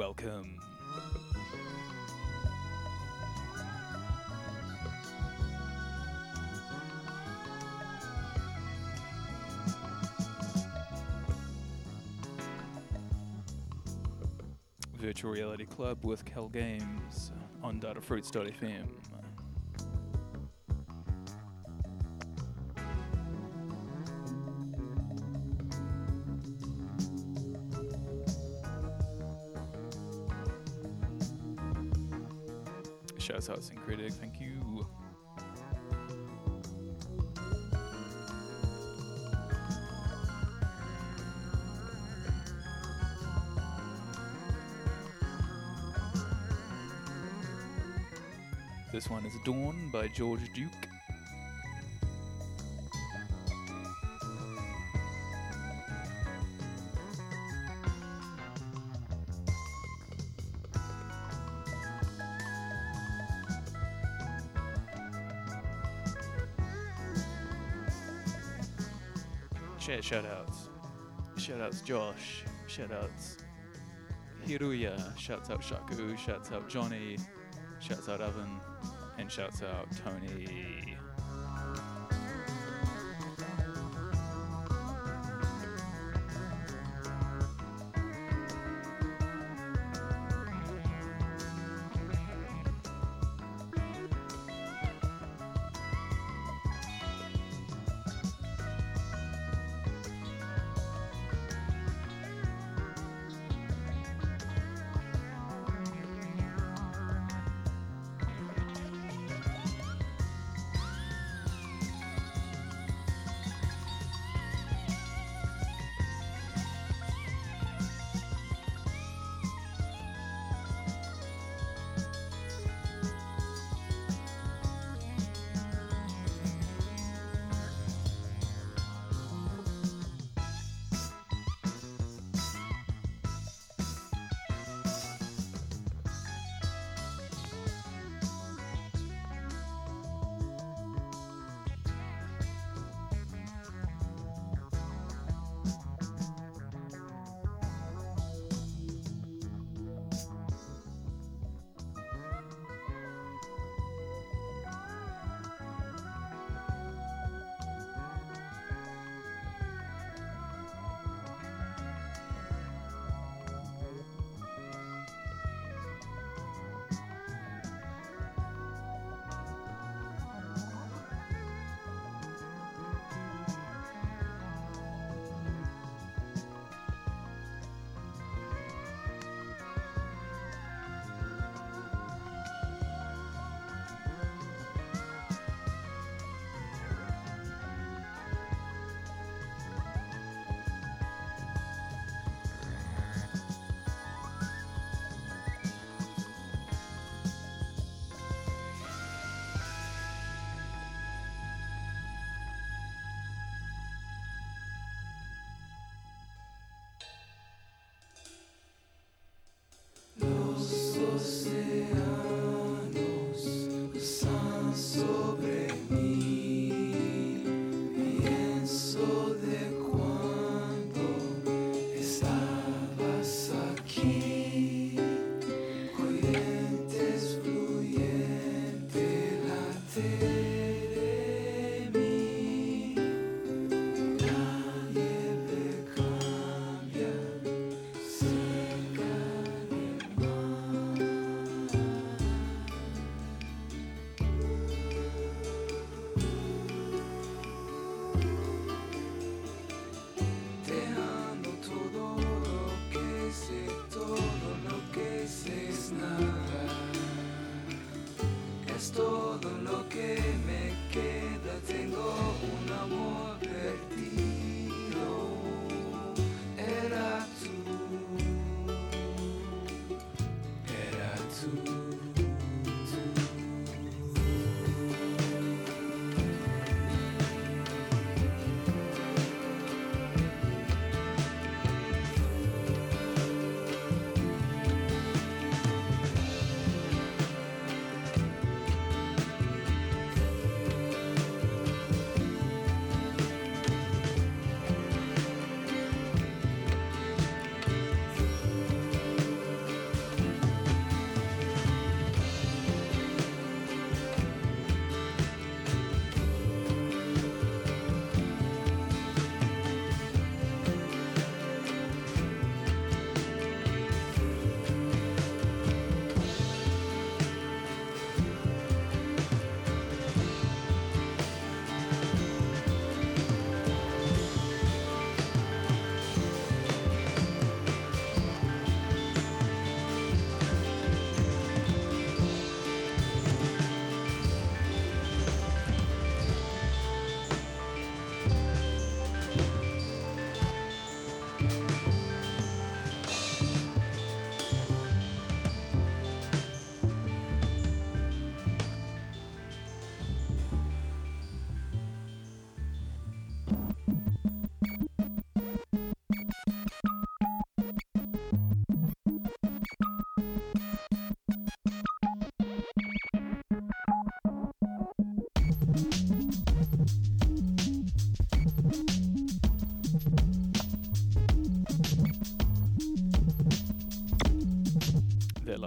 Welcome. Virtual Reality Club with Cal Games on datafruits.fm. Out Syncretic, thank you. This one is Dawn by George Duke. Shoutouts Josh. Shoutouts Hiruya. Shouts out Shaku. Shouts out Johnny. Shouts out Oven. And shouts out Tony. oceanos são sobre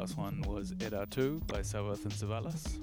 last one was Era Tu by Savath and Savalas.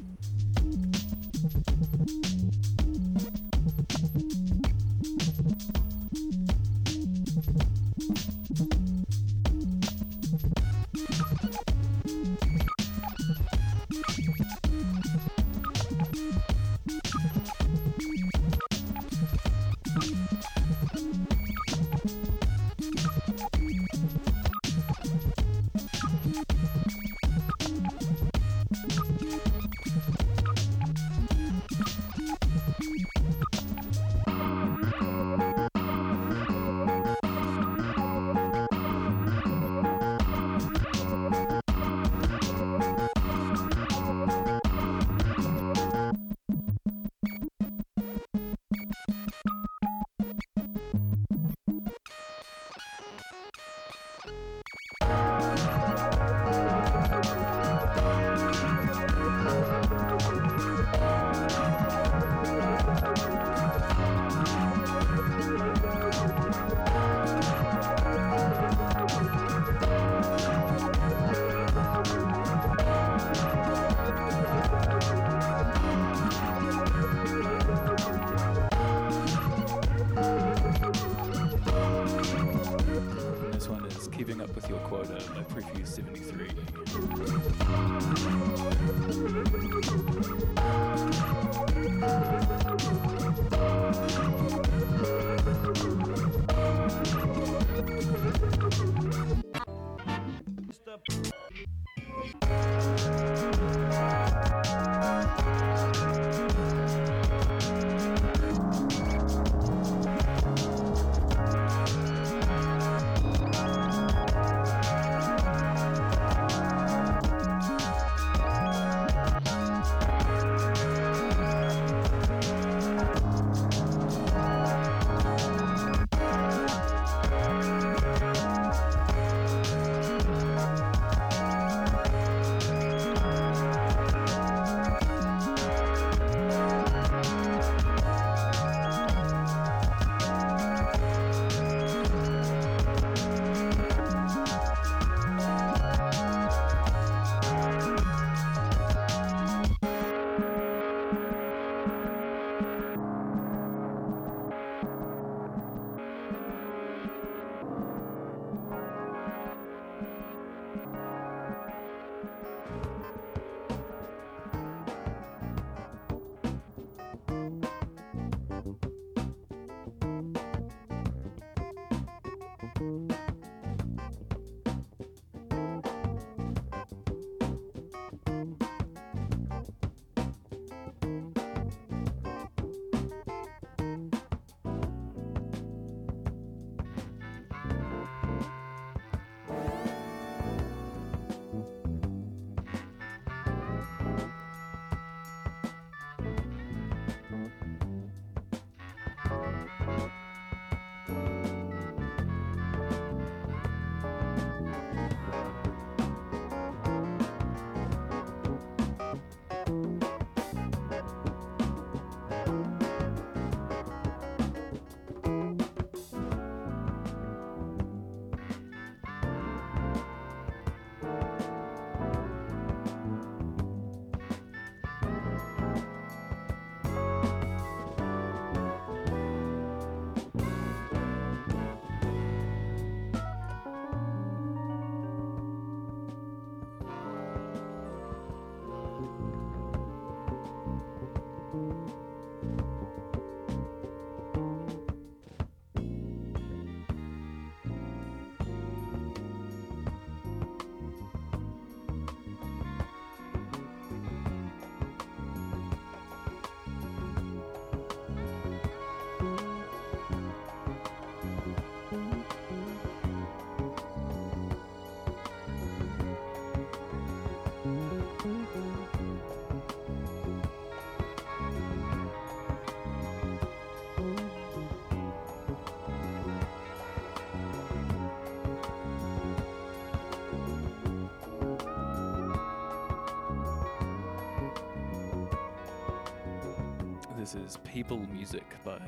This is People Music by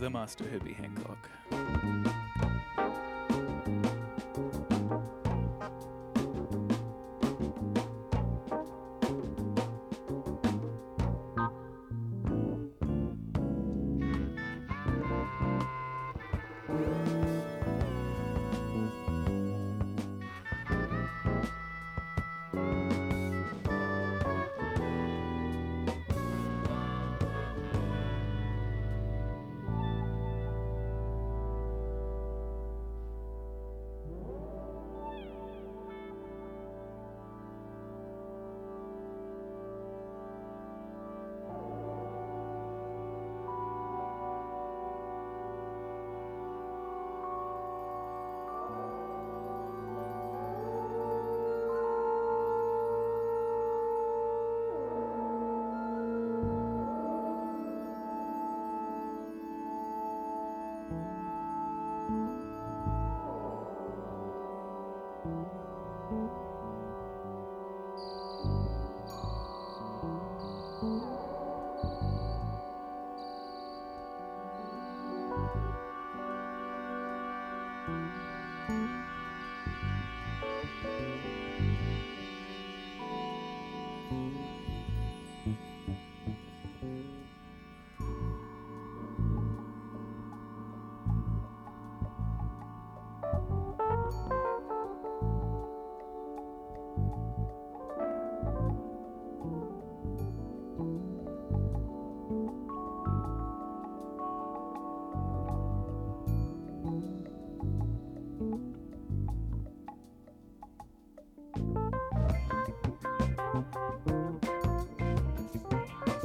the Master Herbie Hancock.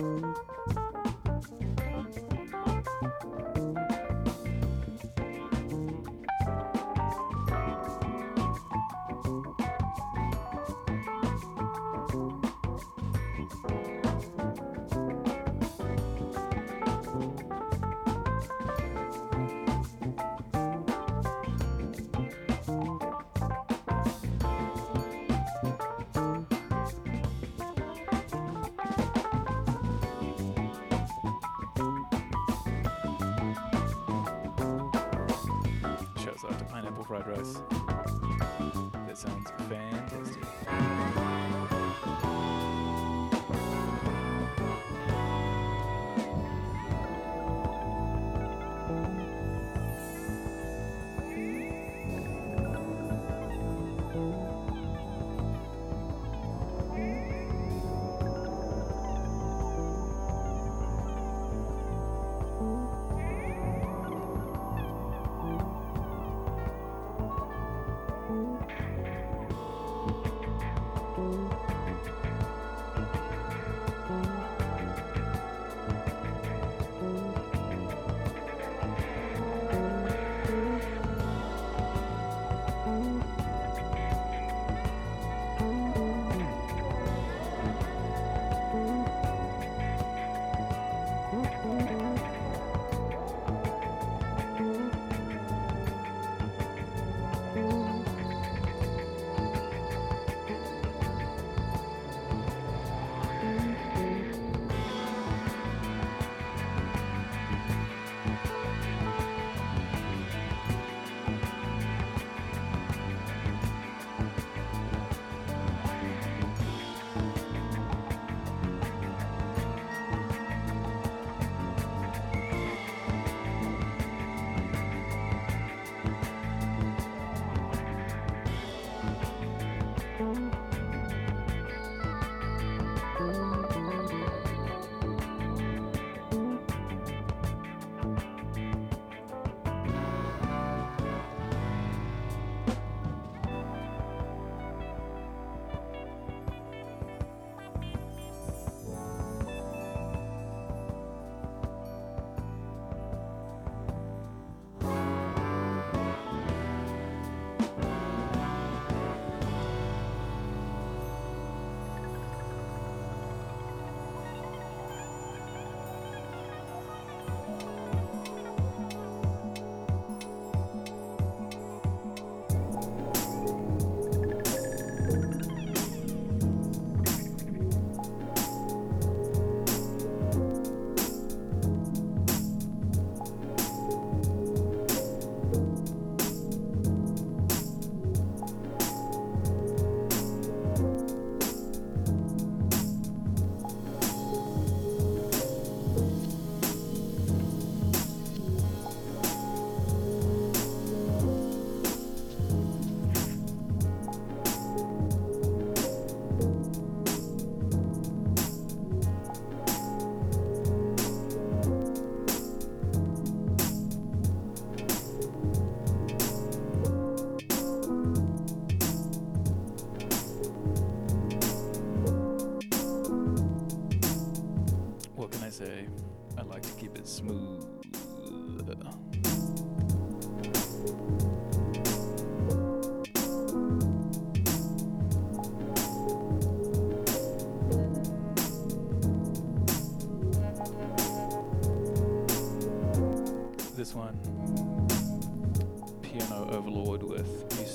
Shouts fried rice. That sounds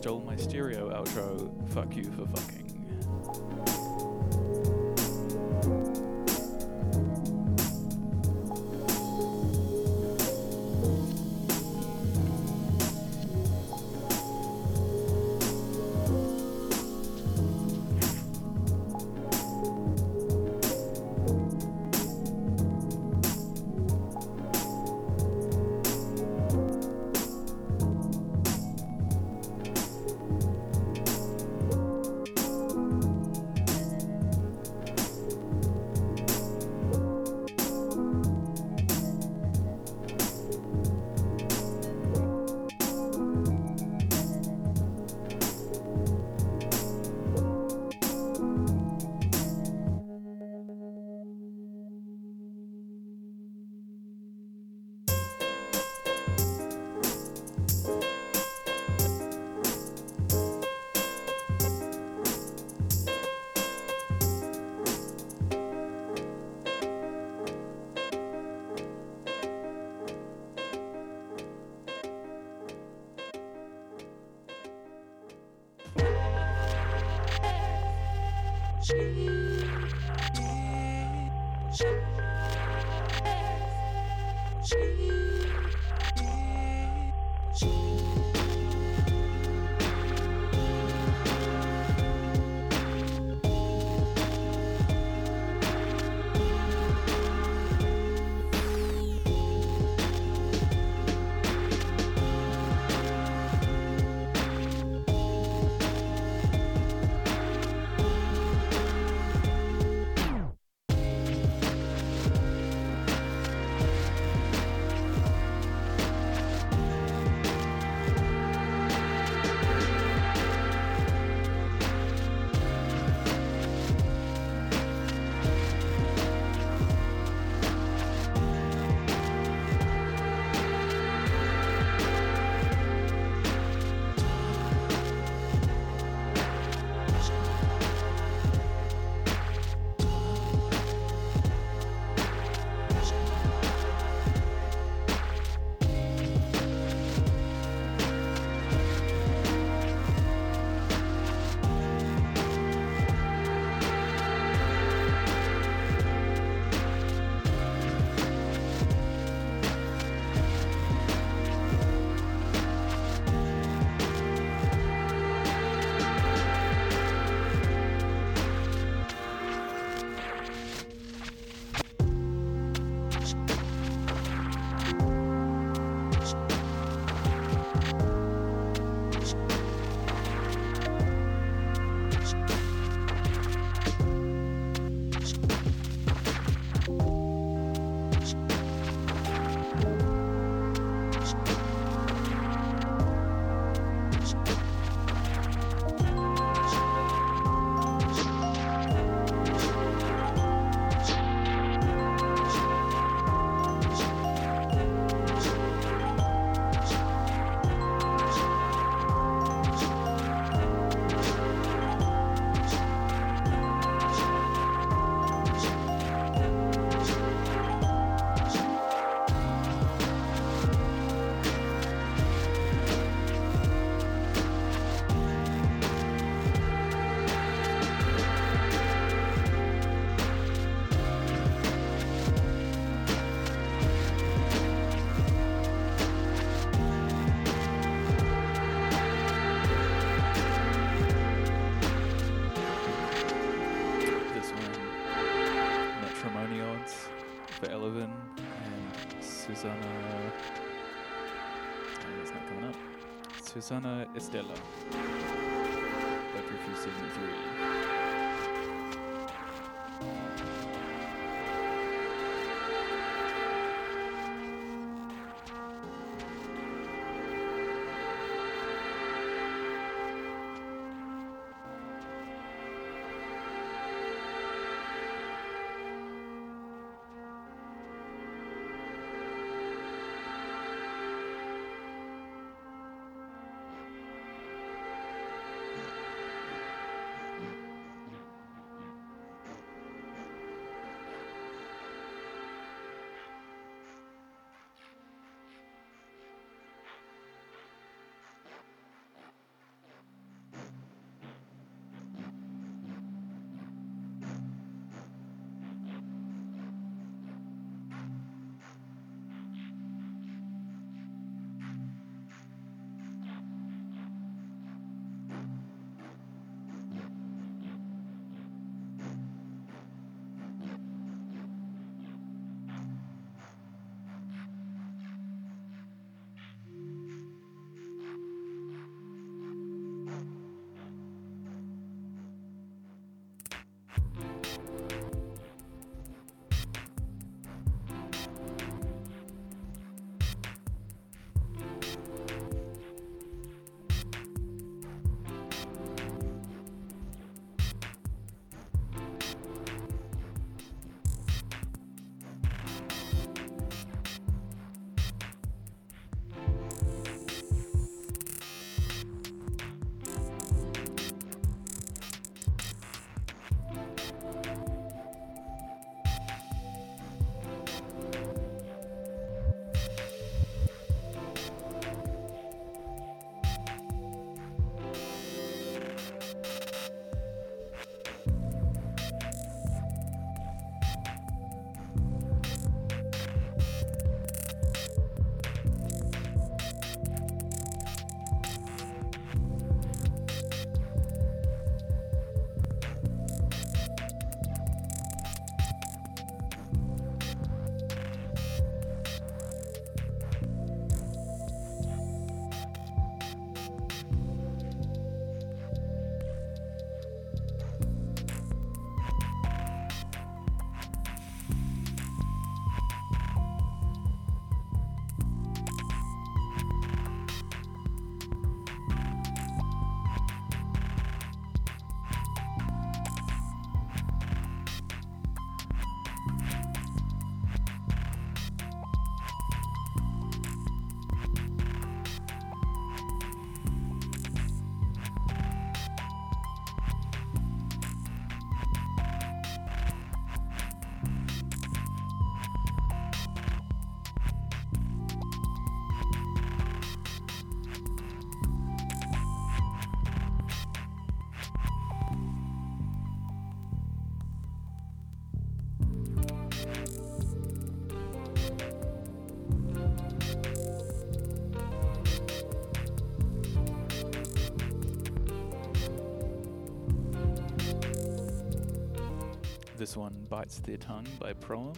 Stole My Stereo outro, Fuck You for Fucking. This für seine Estella. This one bites the tongue by Proem.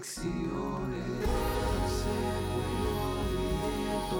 riflessione, seguo il movimento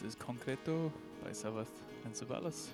This is Concreto by Savath and Savalas.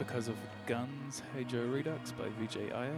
Because of Guns, Hey Joe Redux by VJ Aya.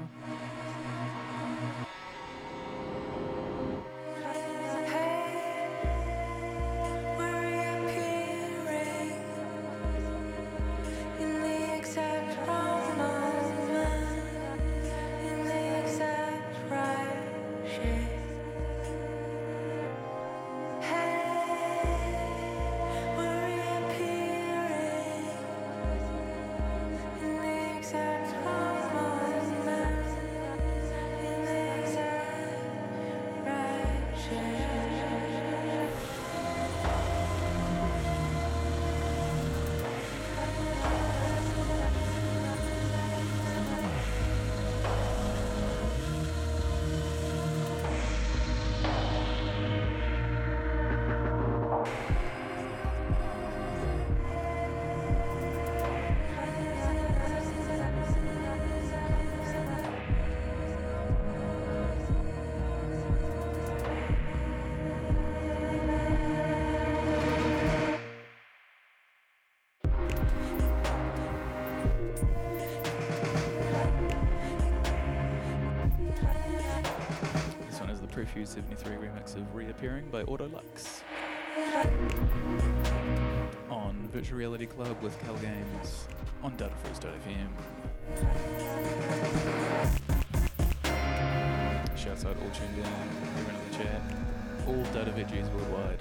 Prefuse 73 remix of Reappearing by Autolux. On Virtual Reality Club with Cal Games on datafruits.fm. Shouts out all tuned in, everyone in the chat, all data veggies worldwide.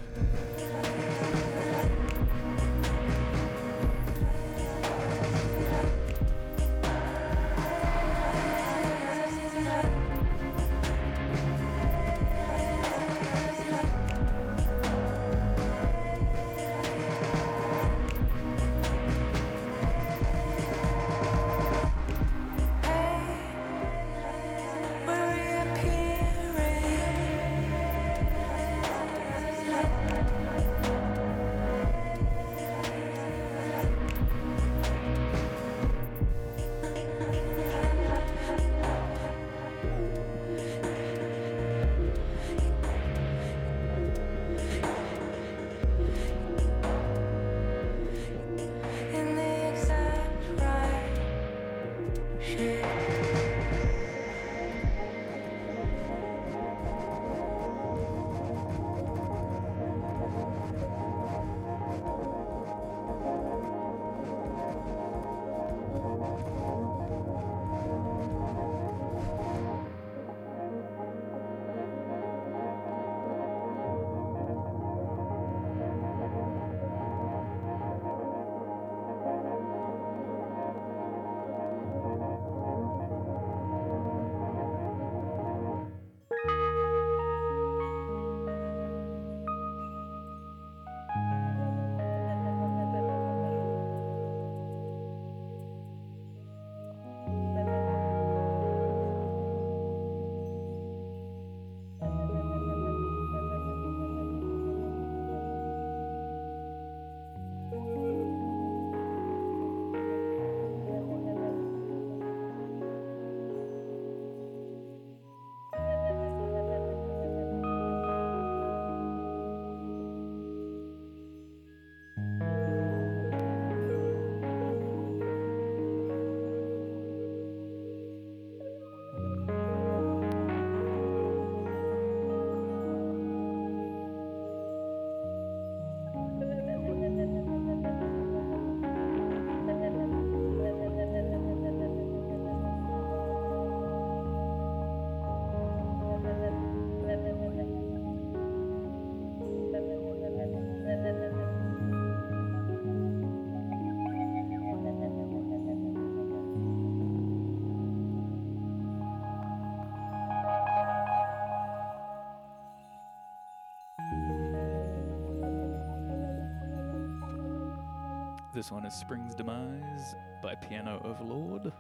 This one is Spring's Demise by Piano Overlord.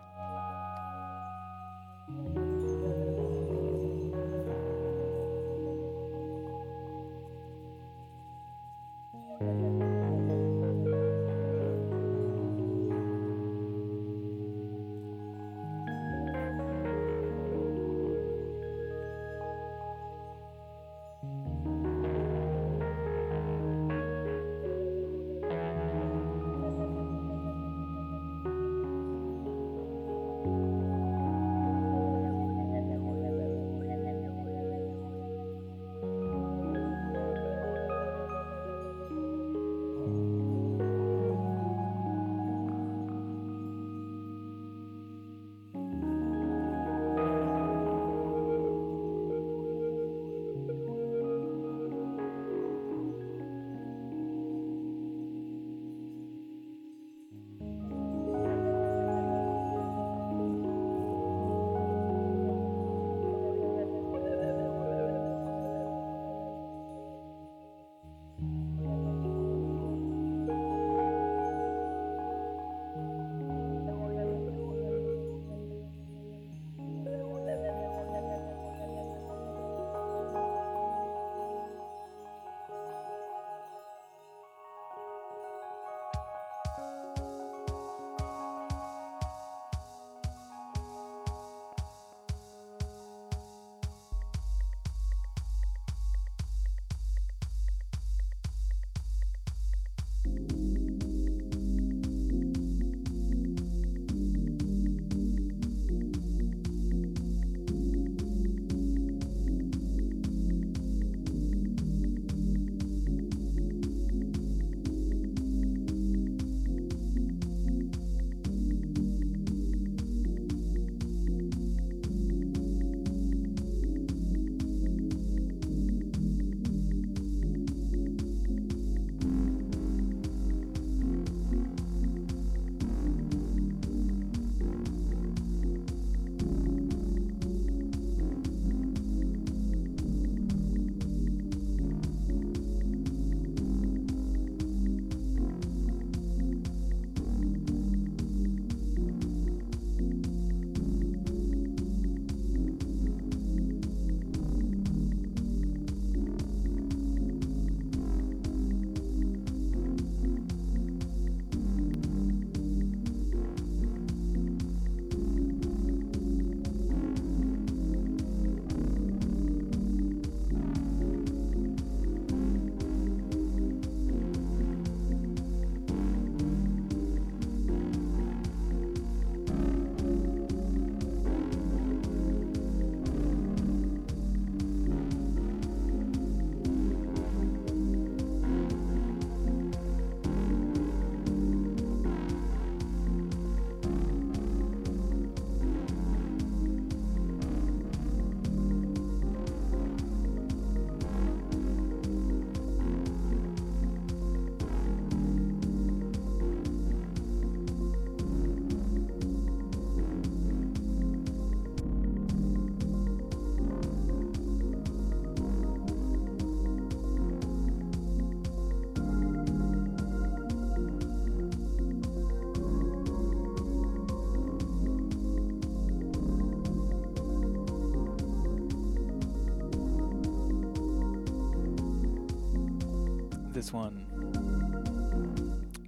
One.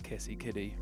Cassie Kitty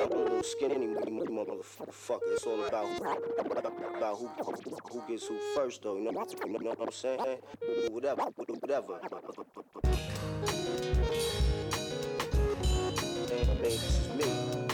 I'm a little skinny motherfucker. It's all about about who who gets who first, though. You know, you know what I'm saying? Whatever, whatever. Man, this is me.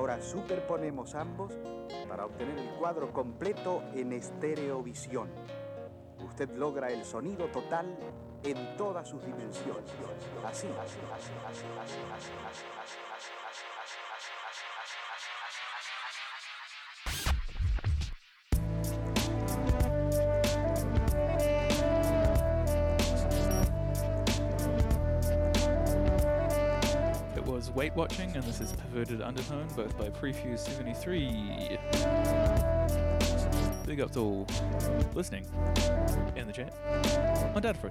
Ahora superponemos ambos para obtener el cuadro completo en estereovisión. Usted logra el sonido total en todas sus dimensiones. Así, así, así, así, así, así, así, así. Watching, and this is Perverted Undertone, both by Prefuse 73. Big up to all listening in the chat on Data.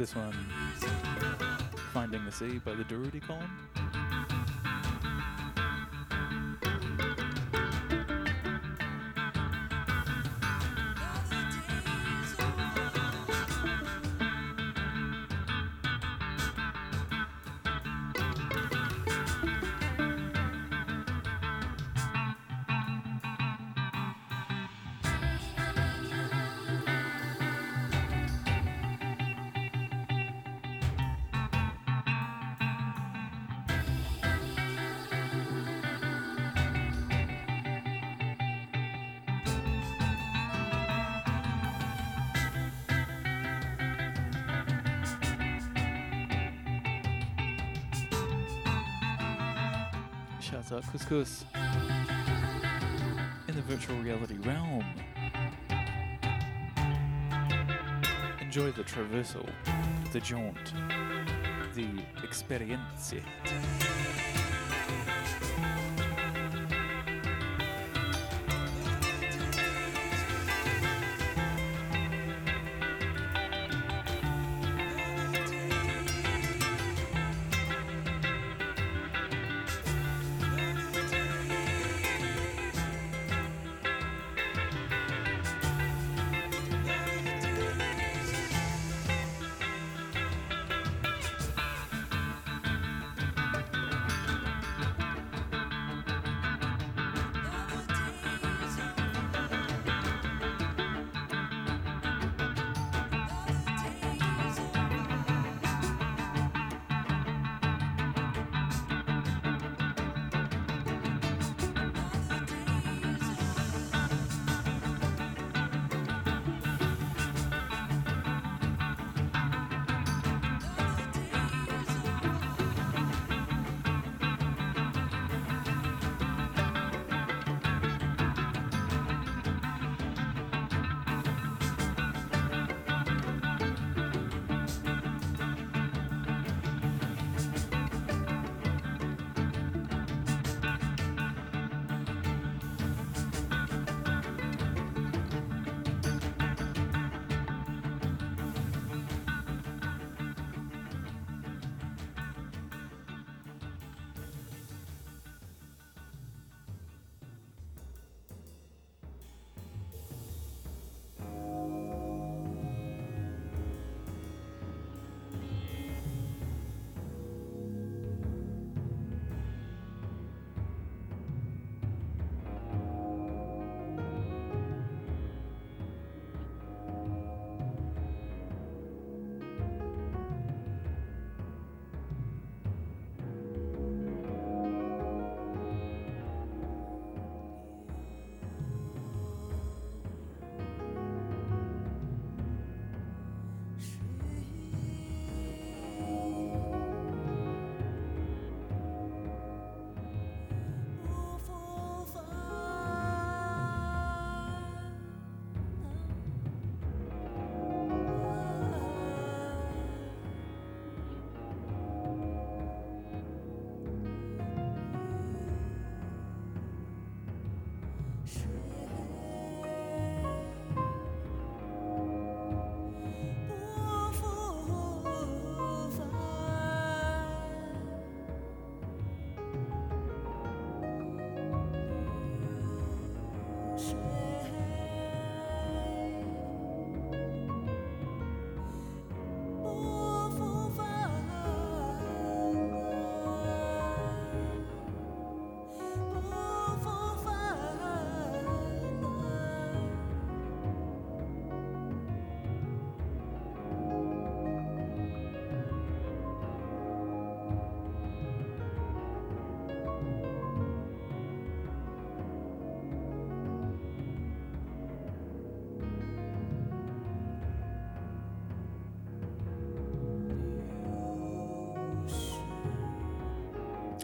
This one, Finding the Sea by the Durutti Column. Couscous in the virtual reality realm. Enjoy the traversal, the jaunt, the experience.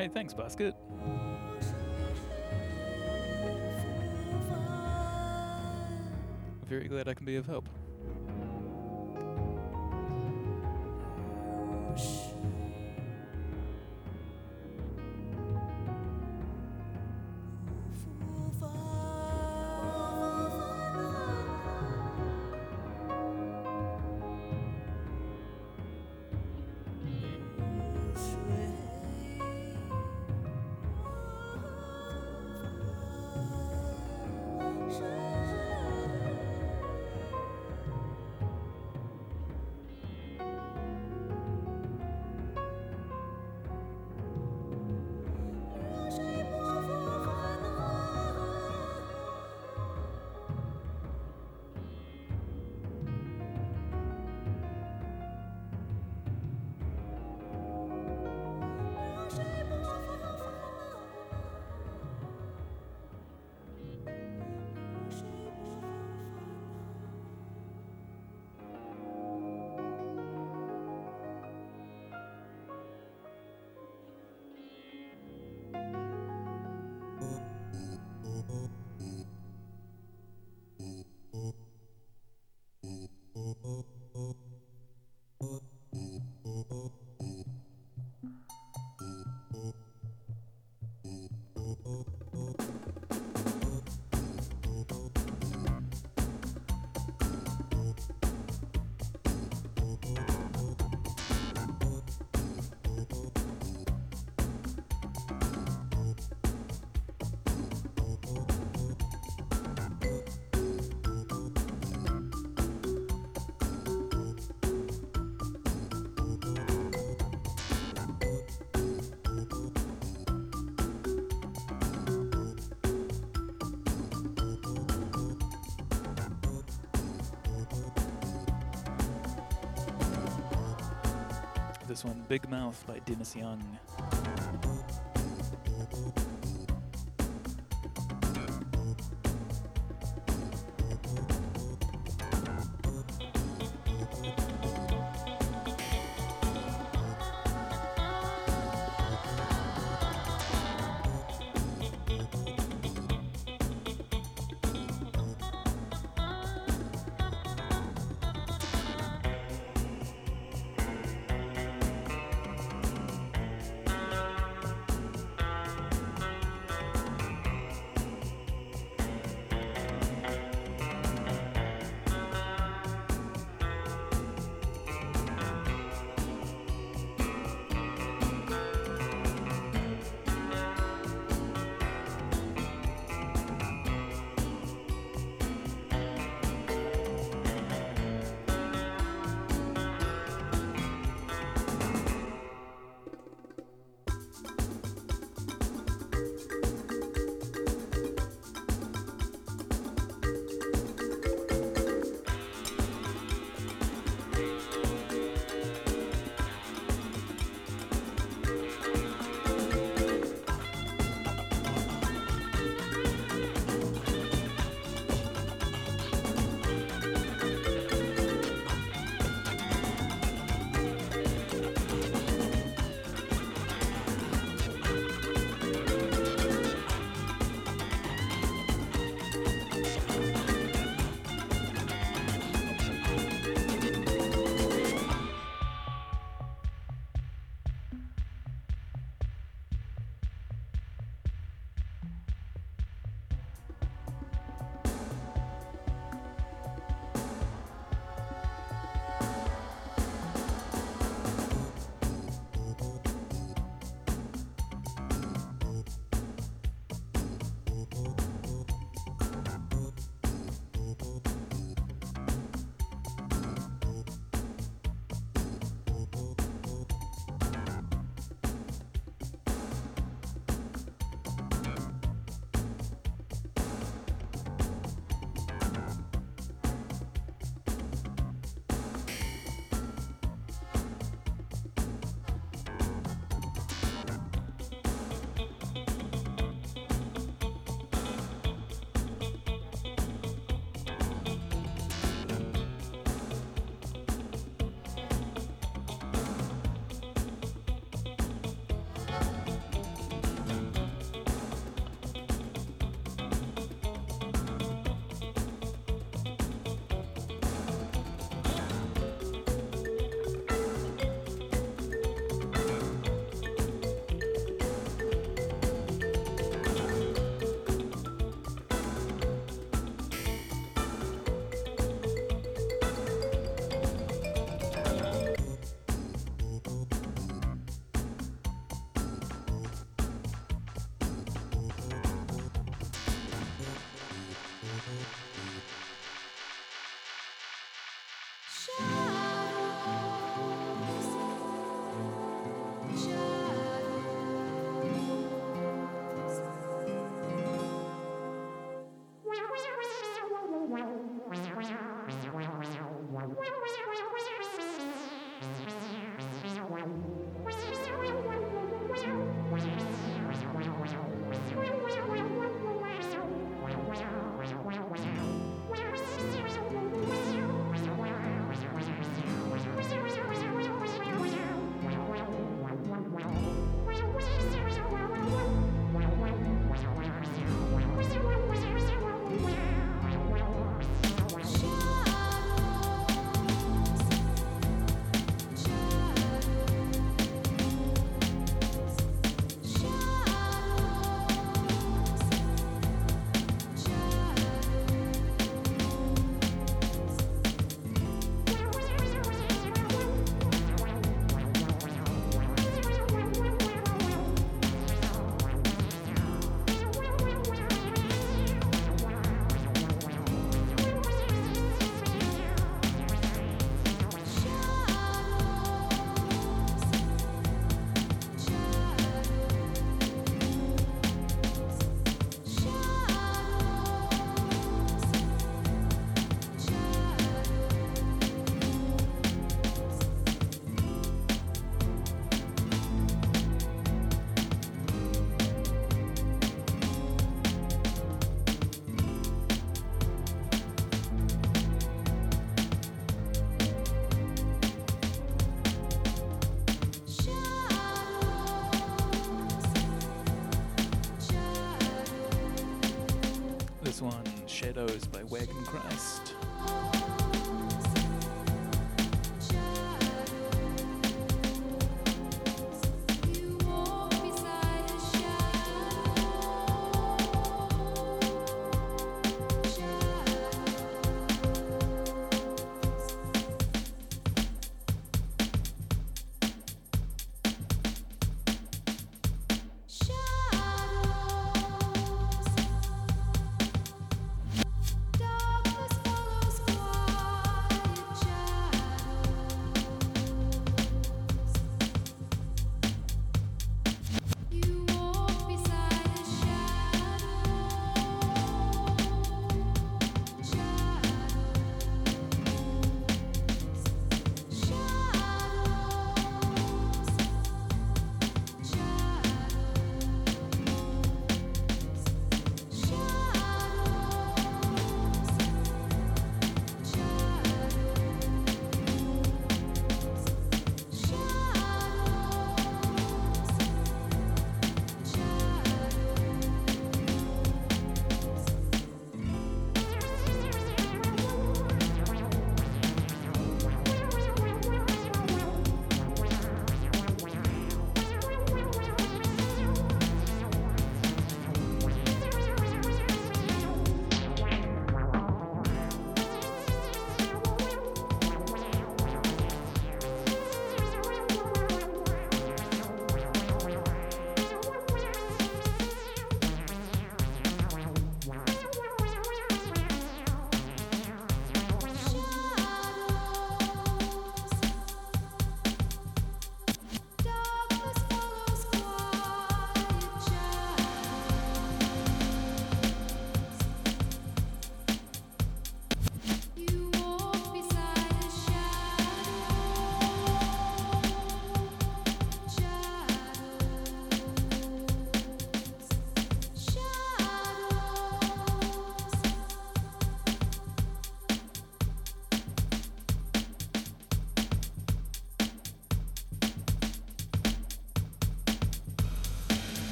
Hey, thanks, Basket. Very glad I can be of help. This one, Big Mouth by Dennis Young.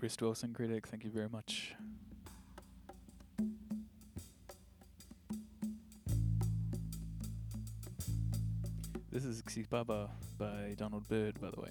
Rist Wilson Critic, thank you very much. This is Xibaba by Donald Byrd, by the way.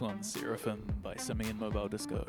This one's Seraphim by Simian Mobile Disco.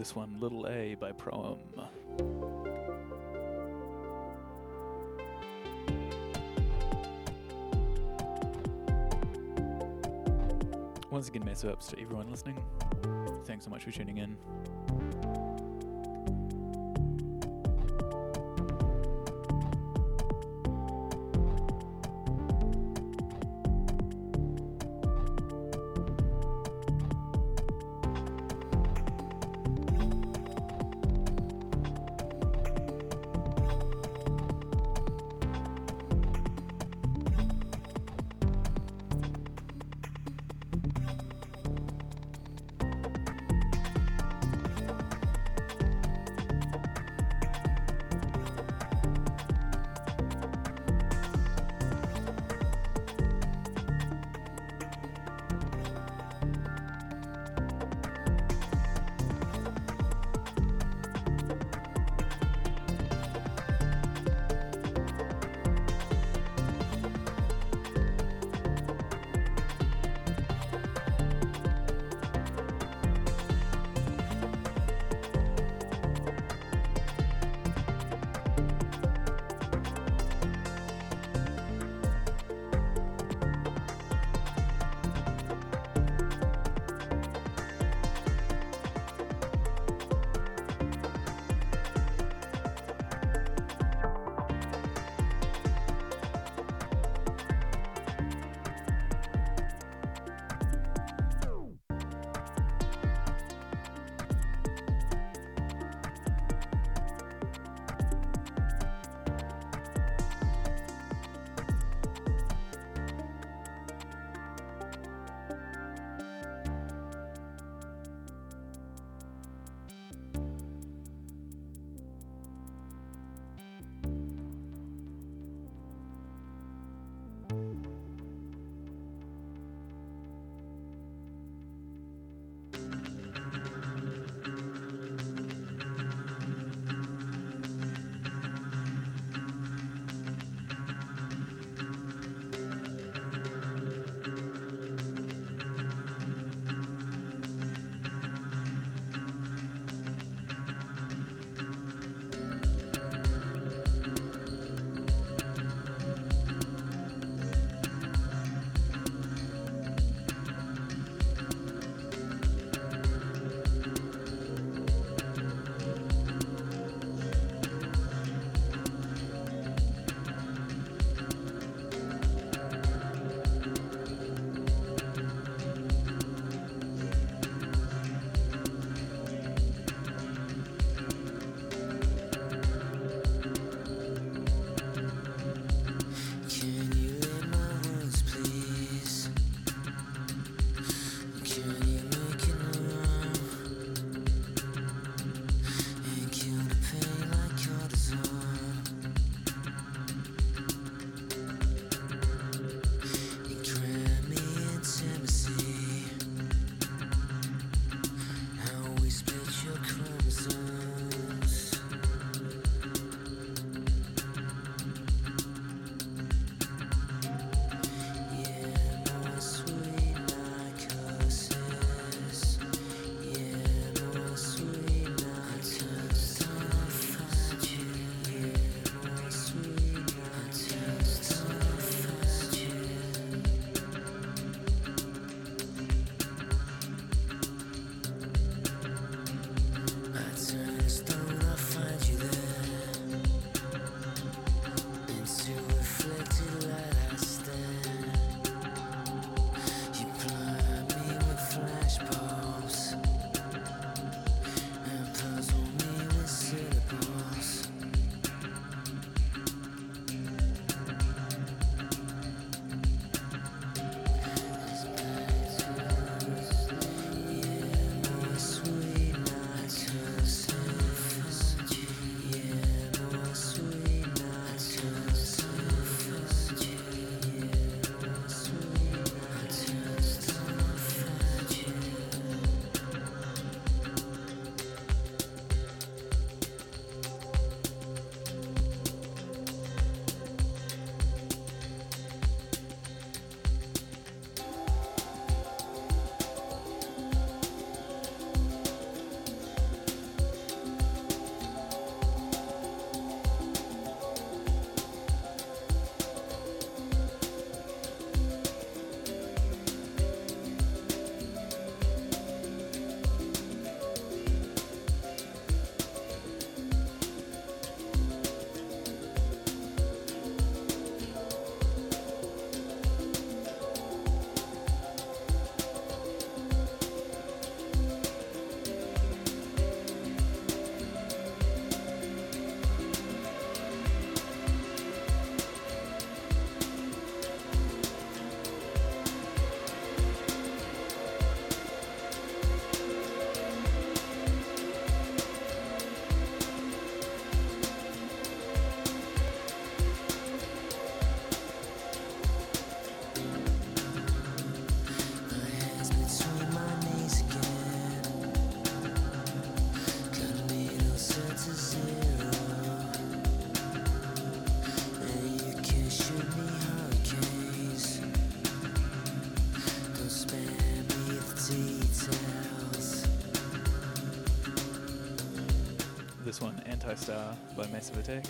This one, Little A by Proem. Once again, mess ups to everyone listening. Thanks so much for tuning in. This one, Anti Star by Massive Attack.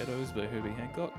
Shadows by Herbie Hancock.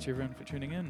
Much, everyone, for tuning in.